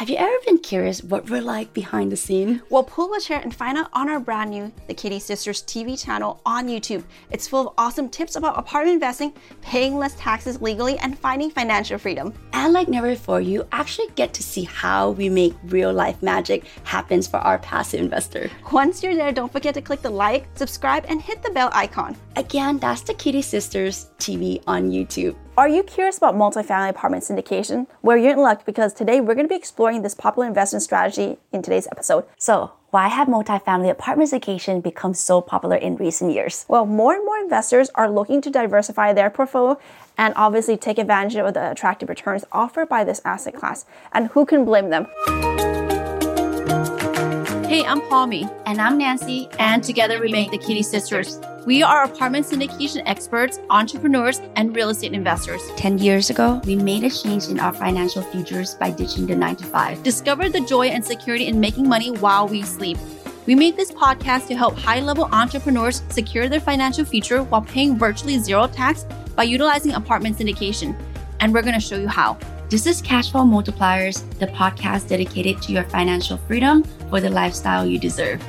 Have you ever been curious what we're like behind the scene? Well, pull a chair and find out on our brand new The Kitti Sisters TV channel on YouTube. It's full of awesome tips about apartment investing, paying less taxes legally, and finding financial freedom. And like never before, you actually get to see how we make real life magic happens for our passive investor. Once you're there, don't forget to click the like, subscribe, and hit the bell icon. Again, that's The Kitti Sisters TV on YouTube. Are you curious about multifamily apartment syndication? Well, you're in luck because today we're going to be exploring this popular investment strategy in today's episode. So, why have multifamily apartment syndication become so popular in recent years? Well, more and more investors are looking to diversify their portfolio and obviously take advantage of the attractive returns offered by this asset class. And who can blame them? Hey, I'm Palmy. And I'm Nancy. And together we make the Kitti Sisters. We are apartment syndication experts, entrepreneurs, and real estate investors. 10 years ago, we made a change in our financial futures by ditching the 9 to 5. Discovered the joy and security in making money while we sleep. We made this podcast to help high level entrepreneurs secure their financial future while paying virtually zero tax by utilizing apartment syndication. And we're going to show you how. This is Cashflow Multipliers, the podcast dedicated to your financial freedom for the lifestyle you deserve.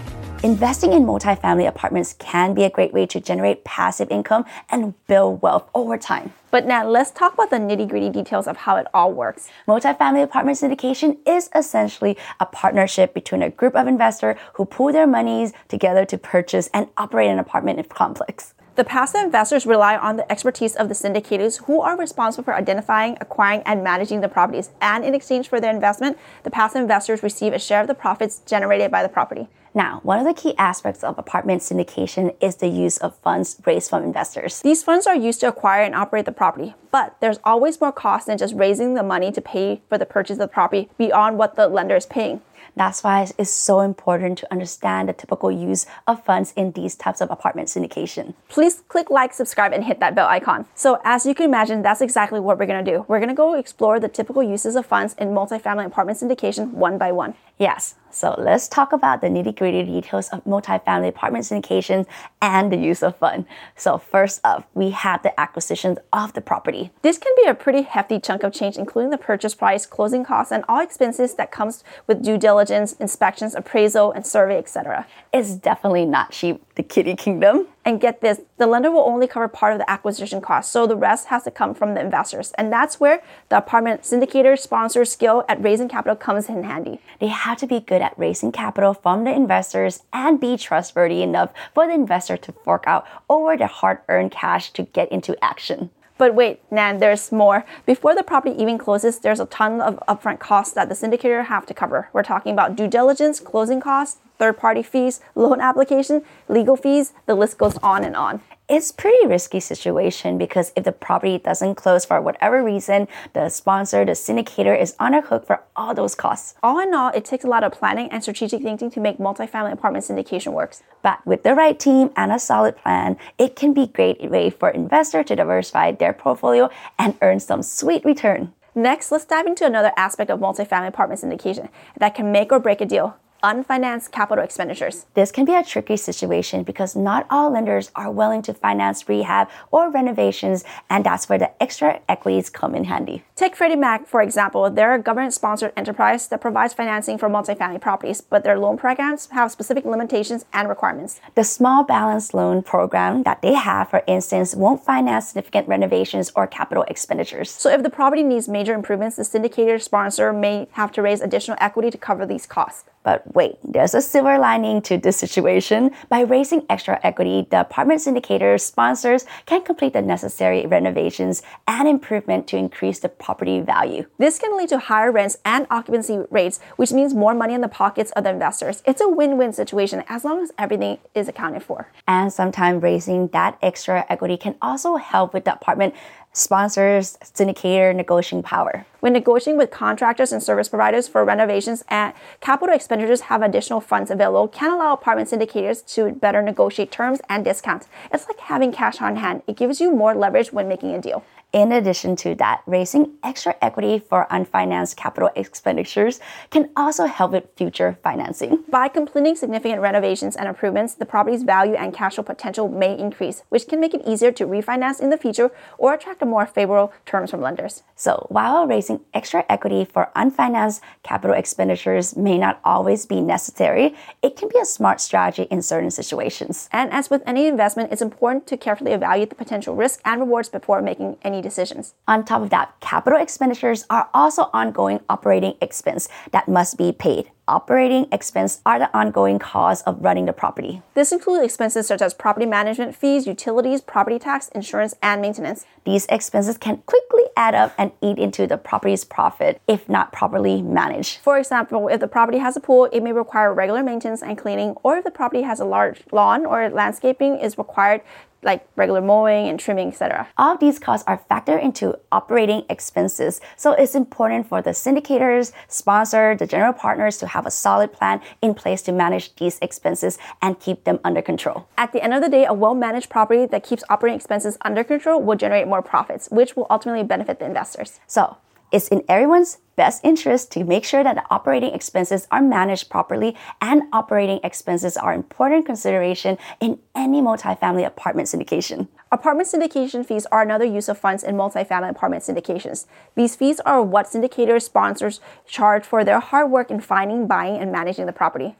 Investing in multifamily apartments can be a great way to generate passive income and build wealth over time. But now let's talk about the nitty gritty details of how it all works. Multifamily apartment syndication is essentially a partnership between a group of investors who pool their monies together to purchase and operate an apartment complex. The passive investors rely on the expertise of the syndicators who are responsible for identifying, acquiring, and managing the properties. And in exchange for their investment, the passive investors receive a share of the profits generated by the property. Now, one of the key aspects of apartment syndication is the use of funds raised from investors. These funds are used to acquire and operate the property, but there's always more cost than just raising the money to pay for the purchase of the property beyond what the lender is paying. That's why it's so important to understand the typical use of funds in these types of apartment syndication. Please click like, subscribe, and hit that bell icon. So, as you can imagine, that's exactly what we're gonna do. We're gonna go explore the typical uses of funds in multifamily apartment syndication one by one. Yes, so let's talk about the nitty gritty details of multifamily apartment syndications and the use of fund. So first up, we have the acquisition of the property. This can be a pretty hefty chunk of change, including the purchase price, closing costs, and all expenses that comes with due diligence, inspections, appraisal, and survey, etc. It's definitely not cheap, the Kitti kingdom. And get this, the lender will only cover part of the acquisition cost, so the rest has to come from the investors. And that's where the apartment syndicator sponsor skill at raising capital comes in handy. They have to be good at raising capital from the investors and be trustworthy enough for the investor to fork out over their hard earned cash to get into action. But wait, Nan, there's more. Before the property even closes, there's a ton of upfront costs that the syndicator have to cover. We're talking about due diligence, closing costs, third party fees, loan application, legal fees, the list goes on and on it's pretty risky situation because if the property doesn't close for whatever reason, the sponsor, the syndicator is on a hook for all those costs. All in all, it takes a lot of planning and strategic thinking to make multifamily apartment syndication works. But with the right team and a solid plan, it can be a great way for investor to diversify their portfolio and earn some sweet return. Next, let's dive into another aspect of multifamily apartment syndication that can make or break a deal unfinanced capital expenditures. This can be a tricky situation because not all lenders are willing to finance rehab or renovations, and that's where the extra equities come in handy. Take Freddie Mac, for example. They're a government sponsored enterprise that provides financing for multifamily properties, but their loan programs have specific limitations and requirements. The small balance loan program that they have, for instance, won't finance significant renovations or capital expenditures. So if the property needs major improvements, the syndicator sponsor may have to raise additional equity to cover these costs. But wait, there's a silver lining to this situation. By raising extra equity, the apartment syndicator sponsors can complete the necessary renovations and improvement to increase the property value. This can lead to higher rents and occupancy rates, which means more money in the pockets of the investors. It's a win win situation as long as everything is accounted for. And sometimes raising that extra equity can also help with the apartment sponsors, syndicator negotiating power. When negotiating with contractors and service providers for renovations and capital expenditures have additional funds available can allow apartment syndicators to better negotiate terms and discounts. It's like having cash on hand. It gives you more leverage when making a deal. In addition to that, raising extra equity for unfinanced capital expenditures can also help with future financing. By completing significant renovations and improvements, the property's value and cash flow potential may increase, which can make it easier to refinance in the future or attract more favorable terms from lenders. So, while raising extra equity for unfinanced capital expenditures may not always be necessary, it can be a smart strategy in certain situations. And as with any investment, it's important to carefully evaluate the potential risks and rewards before making any decisions. On top of that, capital expenditures are also ongoing operating expense that must be paid. Operating expense are the ongoing costs of running the property. This includes expenses such as property management fees, utilities, property tax, insurance, and maintenance. These expenses can quickly add up and eat into the property's profit if not properly managed. For example, if the property has a pool, it may require regular maintenance and cleaning, or if the property has a large lawn or landscaping is required like regular mowing and trimming, etc. All of these costs are factored into operating expenses, so it's important for the syndicators, sponsor, the general partners to have a solid plan in place to manage these expenses and keep them under control. At the end of the day, a well-managed property that keeps operating expenses under control will generate more profits, which will ultimately benefit the investors. So, it's in everyone's best interest to make sure that operating expenses are managed properly and operating expenses are important consideration in any multifamily apartment syndication. Apartment syndication fees are another use of funds in multifamily apartment syndications. These fees are what syndicators sponsors charge for their hard work in finding, buying, and managing the property.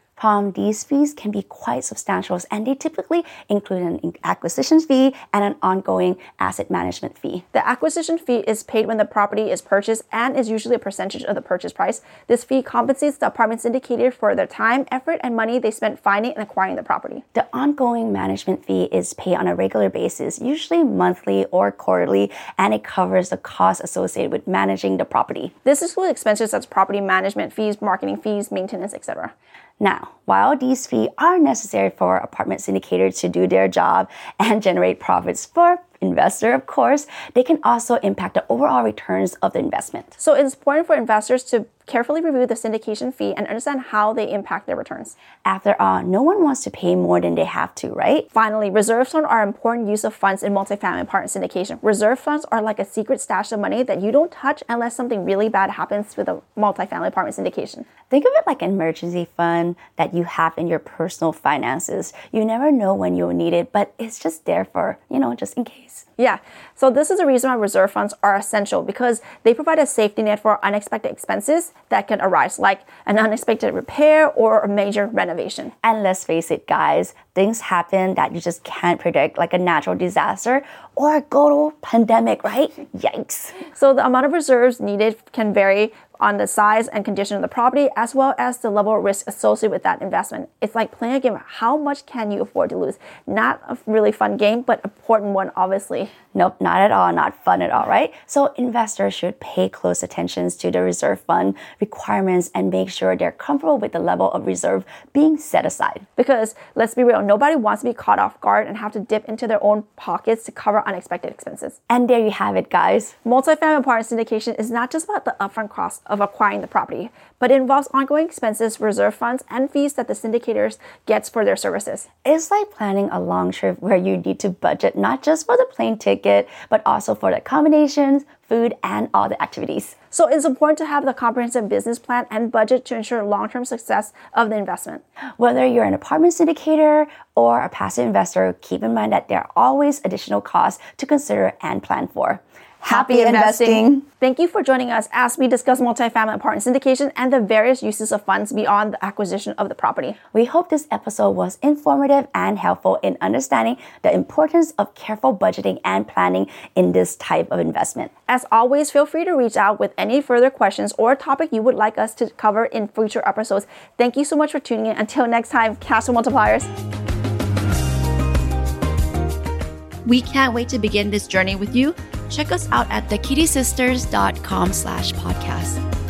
These fees can be quite substantial and they typically include an acquisition fee and an ongoing asset management fee. The acquisition fee is paid when the property is purchased and is usually a percentage of the purchase price. This fee compensates the apartment syndicator for their time, effort, and money they spent finding and acquiring the property. The ongoing management fee is paid on a regular basis, usually monthly or quarterly, and it covers the costs associated with managing the property. This includes expenses such as property management fees, marketing fees, maintenance, etc. Now, while these fees are necessary for apartment syndicators to do their job and generate profits for investor, of course, they can also impact the overall returns of the investment. So it's important for investors to carefully review the syndication fee and understand how they impact their returns. After all, no one wants to pay more than they have to, right? Finally, reserve funds are important use of funds in multifamily apartment syndication. Reserve funds are like a secret stash of money that you don't touch unless something really bad happens with a multifamily apartment syndication. Think of it like an emergency fund that you have in your personal finances. You never know when you'll need it, but it's just there for, you know, just in case. Yeah, so this is the reason why reserve funds are essential because they provide a safety net for unexpected expenses that can arise, like an unexpected repair or a major renovation. And let's face it, guys, things happen that you just can't predict, like a natural disaster or a global pandemic, right? Yikes. So the amount of reserves needed can vary on the size and condition of the property, as well as the level of risk associated with that investment. It's like playing a game. How much can you afford to lose? Not a really fun game, but important one, obviously. Nope, not at all, not fun at all, right? So investors should pay close attention to the reserve fund requirements and make sure they're comfortable with the level of reserve being set aside. Because let's be real, nobody wants to be caught off guard and have to dip into their own pockets to cover unexpected expenses. And there you have it, guys. Multifamily apartment syndication is not just about the upfront cost of acquiring the property, but involves ongoing expenses, reserve funds, and fees that the syndicators gets for their services. It's like planning a long trip where you need to budget not just for the plane ticket, but also for the accommodations, food, and all the activities. So it's important to have the comprehensive business plan and budget to ensure long-term success of the investment. Whether you're an apartment syndicator or a passive investor, keep in mind that there are always additional costs to consider and plan for. Happy investing. Thank you for joining us as we discuss multifamily apartment syndication and the various uses of funds beyond the acquisition of the property. We hope this episode was informative and helpful in understanding the importance of careful budgeting and planning in this type of investment. As always, feel free to reach out with any further questions or topic you would like us to cover in future episodes. Thank you so much for tuning in. Until next time, Cashflow multipliers. We can't wait to begin this journey with you. Check us out at thekittisisters.com slash podcast.